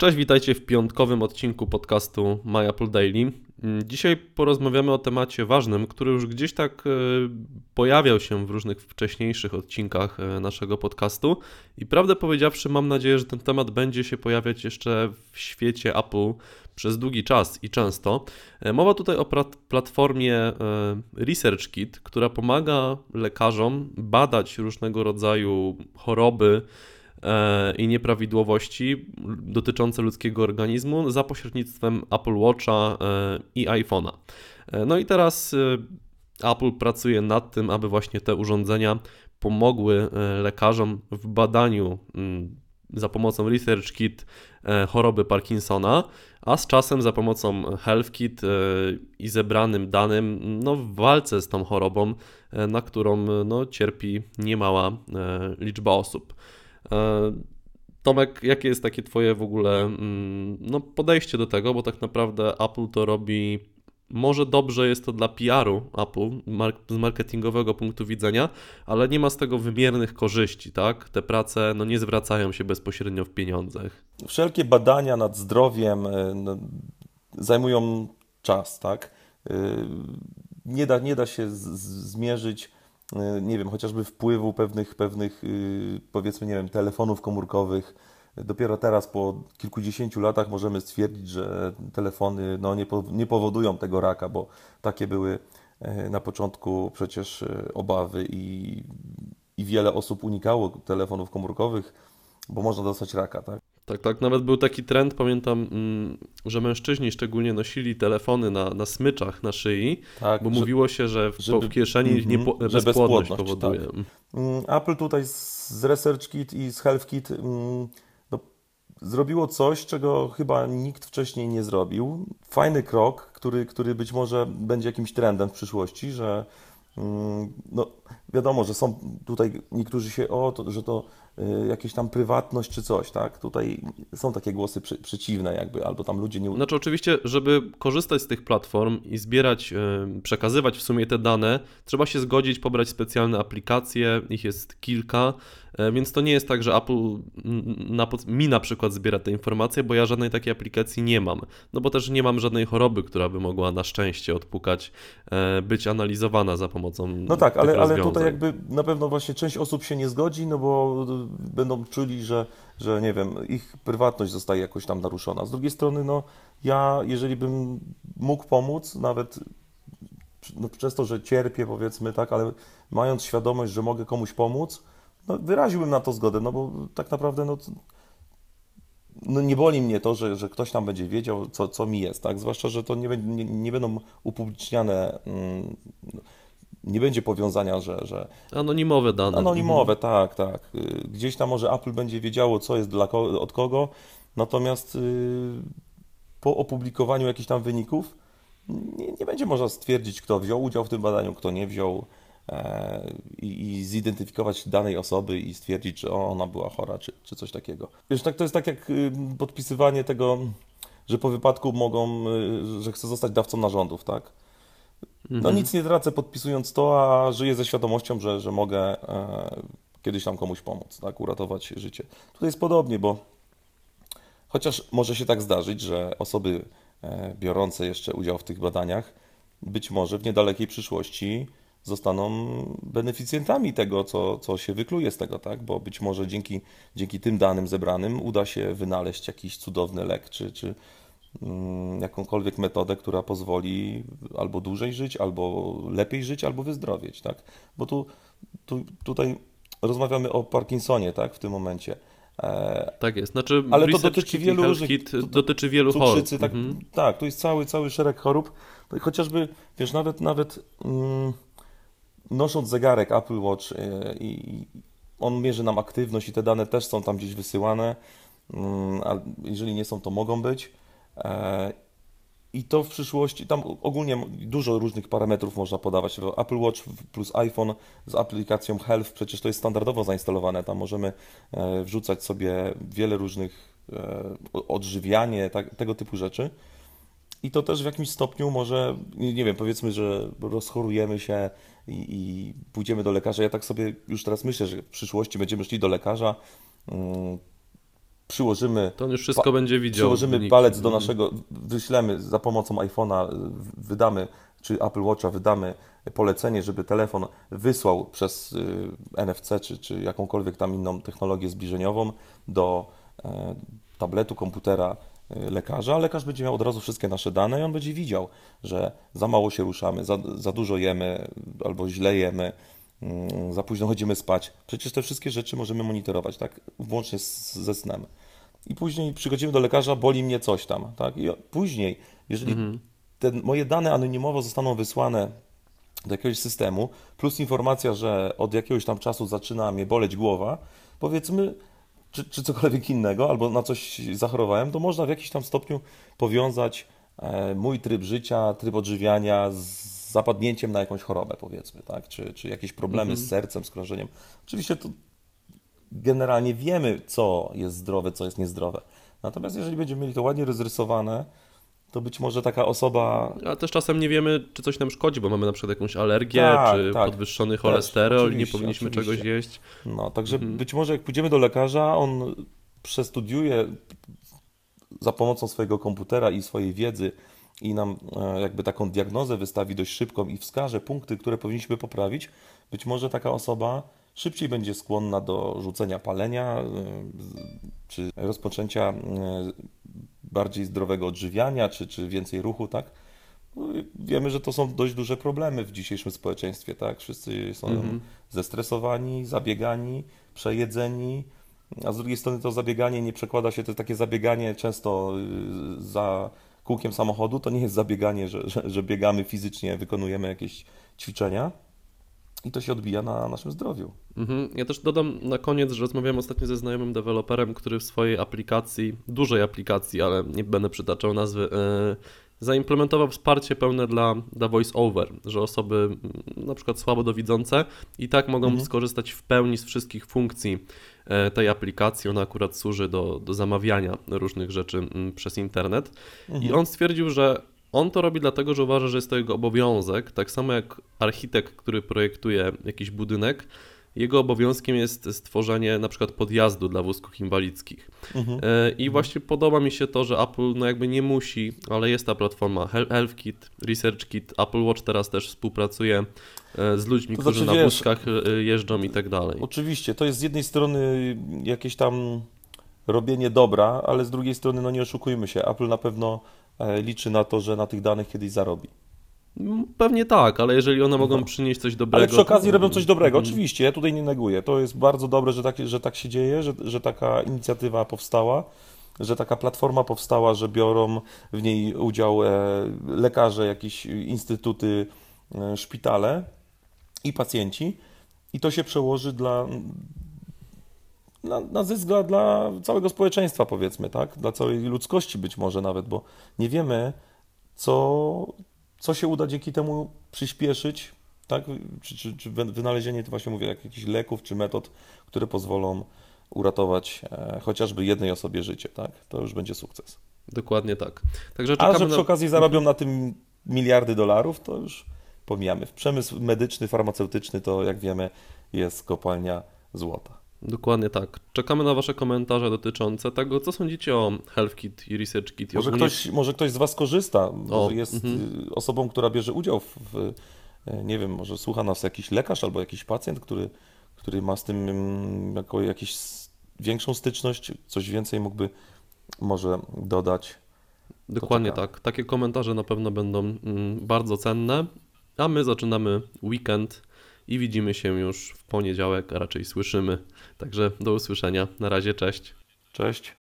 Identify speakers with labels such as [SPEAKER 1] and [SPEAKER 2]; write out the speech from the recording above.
[SPEAKER 1] Cześć, witajcie w piątkowym odcinku podcastu My Apple Daily. Dzisiaj porozmawiamy o temacie ważnym, który już gdzieś tak e, pojawiał się w różnych wcześniejszych odcinkach e, naszego podcastu i prawdę powiedziawszy mam nadzieję, że ten temat będzie się pojawiać jeszcze w świecie Apple przez długi czas i często. E, mowa tutaj o platformie ResearchKit, która pomaga lekarzom badać różnego rodzaju choroby, i nieprawidłowości dotyczące ludzkiego organizmu za pośrednictwem Apple Watcha e, i iPhone'a. E, no i teraz Apple pracuje nad tym, aby właśnie te urządzenia pomogły lekarzom w badaniu za pomocą ResearchKit choroby Parkinsona, a z czasem za pomocą HealthKit i zebranym danym no, w walce z tą chorobą, na którą no, cierpi niemała liczba osób. E, Tomek, jakie jest takie Twoje w ogóle mm, no, podejście do tego, bo tak naprawdę Apple to robi. Może dobrze jest to dla PR-u Apple z marketingowego punktu widzenia, ale nie ma z tego wymiernych korzyści, tak? Te prace no, nie zwracają się bezpośrednio w pieniądzach.
[SPEAKER 2] Wszelkie badania nad zdrowiem e, no, zajmują czas, tak? E, nie da, nie da się z, zmierzyć E, nie wiem, chociażby wpływu pewnych, pewnych y, powiedzmy, nie wiem, telefonów komórkowych. Dopiero teraz, po kilkudziesięciu latach, możemy stwierdzić, że telefony no, nie, nie powodują tego raka, bo takie były e, na początku przecież e, obawy i, i wiele osób unikało telefonów komórkowych, bo można dostać raka. Tak?
[SPEAKER 1] Tak, tak. Nawet był taki trend, pamiętam, mm, że mężczyźni szczególnie nosili telefony na, na smyczach na szyi, tak, bo że, mówiło się, że w, żeby, w kieszeni mm nie, bezpłodność, bezpłodność powoduje. Tak.
[SPEAKER 2] Apple tutaj z ResearchKit i z HealthKit mm, no, zrobiło coś, czego chyba nikt wcześniej nie zrobił. Fajny krok, który, który być może będzie jakimś trendem w przyszłości, że no, wiadomo, że są tutaj niektórzy się, o, to, że to jakieś tam prywatność czy coś, tak? Tutaj są takie głosy przy, przeciwne jakby, albo tam ludzie nie...
[SPEAKER 1] Znaczy oczywiście, żeby korzystać z tych platform i zbierać, y, przekazywać w sumie te dane, trzeba się zgodzić, pobrać specjalne aplikacje, ich jest kilka, E, więc to nie jest tak, że Apple na, mi na przykład zbiera te informacje, bo ja żadnej takiej aplikacji nie mam. No bo też nie mam żadnej choroby, która by mogła na szczęście odpukać, być analizowana za pomocą.
[SPEAKER 2] No tak, ale, ale tutaj jakby na pewno właśnie część osób się nie zgodzi, no bo będą czuli, że, że nie wiem, ich prywatność zostaje jakoś tam naruszona. Z drugiej strony, no ja, jeżeli bym mógł pomóc, nawet no, przez to, że cierpię, powiedzmy tak, ale mając świadomość, że mogę komuś pomóc, no, wyraziłbym na to zgodę, no bo tak naprawdę no, no nie boli mnie to, że, że ktoś tam będzie wiedział, co, co mi jest, tak? Zwłaszcza, że to nie, nie, nie będą upubliczniane, mm, nie będzie powiązania, że, że...
[SPEAKER 1] Anonimowe dane.
[SPEAKER 2] Anonimowe, mhm. tak, tak. Gdzieś tam może Apple będzie wiedziało, co jest dla od kogo, natomiast y, po opublikowaniu jakichś tam wyników nie, nie będzie można stwierdzić, kto wziął udział w tym badaniu, kto nie wziął, E, i, i, zidentyfikować danej osoby i stwierdzić, że ona była chora, czy, czy coś takiego. Wiesz, tak, to jest tak jak y, podpisywanie tego, że po wypadku mogą, y, że chcę zostać dawcą narządów, tak? No mhm. nic nie tracę podpisując to, a żyję ze świadomością, że, że mogę e, kiedyś tam komuś pomóc, tak? Uratować życie. Tutaj jest podobnie, bo chociaż może się tak zdarzyć, że osoby e, biorące jeszcze udział w tych badaniach być może w niedalekiej przyszłości zostaną beneficjentami tego, co, co się wykluje z tego, tak? Bo być może dzięki, dzięki tym danym zebranym uda się wynaleźć jakiś cudowny lek, czy, czy jakąkolwiek metodę, która pozwoli albo dłużej żyć, albo lepiej żyć, albo wyzdrowieć, tak? Bo tu, tu tutaj rozmawiamy o Parkinsonie, tak? W tym momencie.
[SPEAKER 1] E, tak jest, znaczy ale to dotyczy wielu różnych, dotyczy wielu chorób.
[SPEAKER 2] Tak, mhm. tak, tu jest cały, cały szereg chorób, chociażby, wiesz, nawet, nawet mm, nosząc zegarek Apple Watch e, i on mierzy nam aktywność i te dane też są tam gdzieś wysyłane, mm, a jeżeli nie są, to mogą być. E, I to w przyszłości, tam ogólnie dużo różnych parametrów można podawać. Apple Watch plus iPhone z aplikacją Health, przecież to jest standardowo zainstalowane. Tam możemy e, wrzucać sobie wiele różnych odżywianie, tak, tego typu rzeczy. I to też w jakimś stopniu może, nie wiem, powiedzmy, że rozchorujemy się i, i, pójdziemy do lekarza. Ja tak sobie już teraz myślę, że w przyszłości będziemy szli do lekarza. Przyłożymy
[SPEAKER 1] To on już wszystko będzie widział.
[SPEAKER 2] Przyłożymy palec do naszego, wyślemy za pomocą iPhone'a, y, wydamy, czy Apple Watcha wydamy polecenie, żeby telefon wysłał przez y, NFC, czy, czy jakąkolwiek tam inną technologię zbliżeniową do e, tabletu, komputera y, lekarza, a lekarz będzie miał od razu wszystkie nasze dane i on będzie widział, że za mało się ruszamy, za, za dużo jemy albo źle jemy, za późno chodzimy spać. Przecież te wszystkie rzeczy możemy monitorować, tak, włącznie z, ze snem. I później przychodzimy do lekarza, boli mnie coś tam, tak? I później, jeżeli te moje dane anonimowo zostaną wysłane do jakiegoś systemu, plus informacja, że od jakiegoś tam czasu zaczyna mnie boleć głowa, powiedzmy, czy, czy cokolwiek innego, albo na coś zachorowałem, to można w jakiś tam stopniu powiązać e, mój tryb życia, tryb odżywiania z zapadnięciem na jakąś chorobę, powiedzmy, tak? Czy, czy jakieś problemy z sercem, z krążeniem. Oczywiście to generalnie wiemy, co jest zdrowe, co jest niezdrowe. Natomiast jeżeli będziemy mieli to ładnie rozrysowane, to być może taka osoba
[SPEAKER 1] Ale też czasem nie wiemy, czy coś nam szkodzi, bo mamy na przykład jakąś alergię,
[SPEAKER 2] Tak,
[SPEAKER 1] czy
[SPEAKER 2] tak.
[SPEAKER 1] podwyższony
[SPEAKER 2] Też,
[SPEAKER 1] cholesterol, nie
[SPEAKER 2] oczywiście,
[SPEAKER 1] powinniśmy
[SPEAKER 2] oczywiście.
[SPEAKER 1] czegoś jeść.
[SPEAKER 2] No, także być może jak pójdziemy do lekarza, on przestudiuje za pomocą swojego komputera i swojej wiedzy i nam e, jakby taką diagnozę wystawi dość szybką i wskaże punkty, które powinniśmy poprawić. Być może taka osoba szybciej będzie skłonna do rzucenia palenia, e, czy rozpoczęcia e, bardziej zdrowego odżywiania, czy, czy więcej ruchu, tak? No, wiemy, że to są dość duże problemy w dzisiejszym społeczeństwie, tak? Wszyscy są zestresowani, zabiegani, przejedzeni, a z drugiej strony to zabieganie nie przekłada się, to takie zabieganie często y, za kółkiem samochodu, to nie jest zabieganie, że, że, że biegamy fizycznie, wykonujemy jakieś ćwiczenia i to się odbija na naszym zdrowiu.
[SPEAKER 1] Mhm. Ja też dodam na koniec, że rozmawiałem ostatnio ze znajomym deweloperem, który w swojej aplikacji, dużej aplikacji, ale nie będę przytaczał nazwy, e, zaimplementował wsparcie pełne dla, dla voice-over, że osoby mm, na przykład słabodowidzące i tak mogą skorzystać w pełni z wszystkich funkcji e, tej aplikacji. Ona akurat służy do, do zamawiania różnych rzeczy mm, przez internet. I on stwierdził, że on to robi dlatego, że uważa, że jest to jego obowiązek, tak samo jak architekt, który projektuje jakiś budynek, jego obowiązkiem jest stworzenie na przykład podjazdu dla wózków inwalidzkich. E, I właśnie podoba mi się to, że Apple no jakby nie musi, ale jest ta platforma HealthKit, ResearchKit, Apple Watch teraz też współpracuje e, z ludźmi,
[SPEAKER 2] To
[SPEAKER 1] którzy
[SPEAKER 2] znaczy,
[SPEAKER 1] na wózkach e, jeżdżą i tak dalej.
[SPEAKER 2] Oczywiście, to jest z jednej strony jakieś tam robienie dobra, ale z drugiej strony, no nie oszukujmy się, Apple na pewno liczy na to, że na tych danych kiedyś zarobi.
[SPEAKER 1] Pewnie tak, ale jeżeli one mogą przynieść coś dobrego.
[SPEAKER 2] Ale przy okazji
[SPEAKER 1] to-
[SPEAKER 2] robią coś dobrego, oczywiście, ja tutaj nie neguję. To jest bardzo dobre, że tak, że tak się dzieje, że, że taka inicjatywa powstała, że taka platforma powstała, że biorą w niej udział e, lekarze, jakieś instytuty, e, szpitale i pacjenci. I to się przełoży dla, na, na zysk dla, dla całego społeczeństwa, powiedzmy, tak? Dla całej ludzkości być może nawet, bo nie wiemy, co, co się uda dzięki temu przyspieszyć, tak? Czy, czy, czy wy- wynalezienie, to właśnie mówię, jak jakichś leków czy metod, które pozwolą uratować e, chociażby jednej osobie życie, tak? To już będzie sukces.
[SPEAKER 1] Dokładnie tak. Także
[SPEAKER 2] A że przy
[SPEAKER 1] na...
[SPEAKER 2] okazji zarobią na tym miliardy dolarów, to już pomijamy. Przemysł medyczny, farmaceutyczny to, jak wiemy, jest kopalnia złota.
[SPEAKER 1] Dokładnie tak. Czekamy na Wasze komentarze dotyczące tego, co sądzicie o HealthKit i ResearchKit. i
[SPEAKER 2] Może
[SPEAKER 1] ogólnie-
[SPEAKER 2] ktoś, może ktoś z Was korzysta, może
[SPEAKER 1] O,
[SPEAKER 2] jest
[SPEAKER 1] mhm.
[SPEAKER 2] y, osobą, która bierze udział w, w, e, nie wiem, może słucha nas jakiś lekarz albo jakiś pacjent, który, który ma z tym mm, jako jakiś s- większą styczność, coś więcej mógłby może dodać.
[SPEAKER 1] Dokładnie tak. Takie komentarze na pewno będą mm, bardzo cenne. A my zaczynamy weekend i widzimy się już w poniedziałek, a raczej słyszymy. Także do usłyszenia. Na razie, cześć.
[SPEAKER 2] Cześć.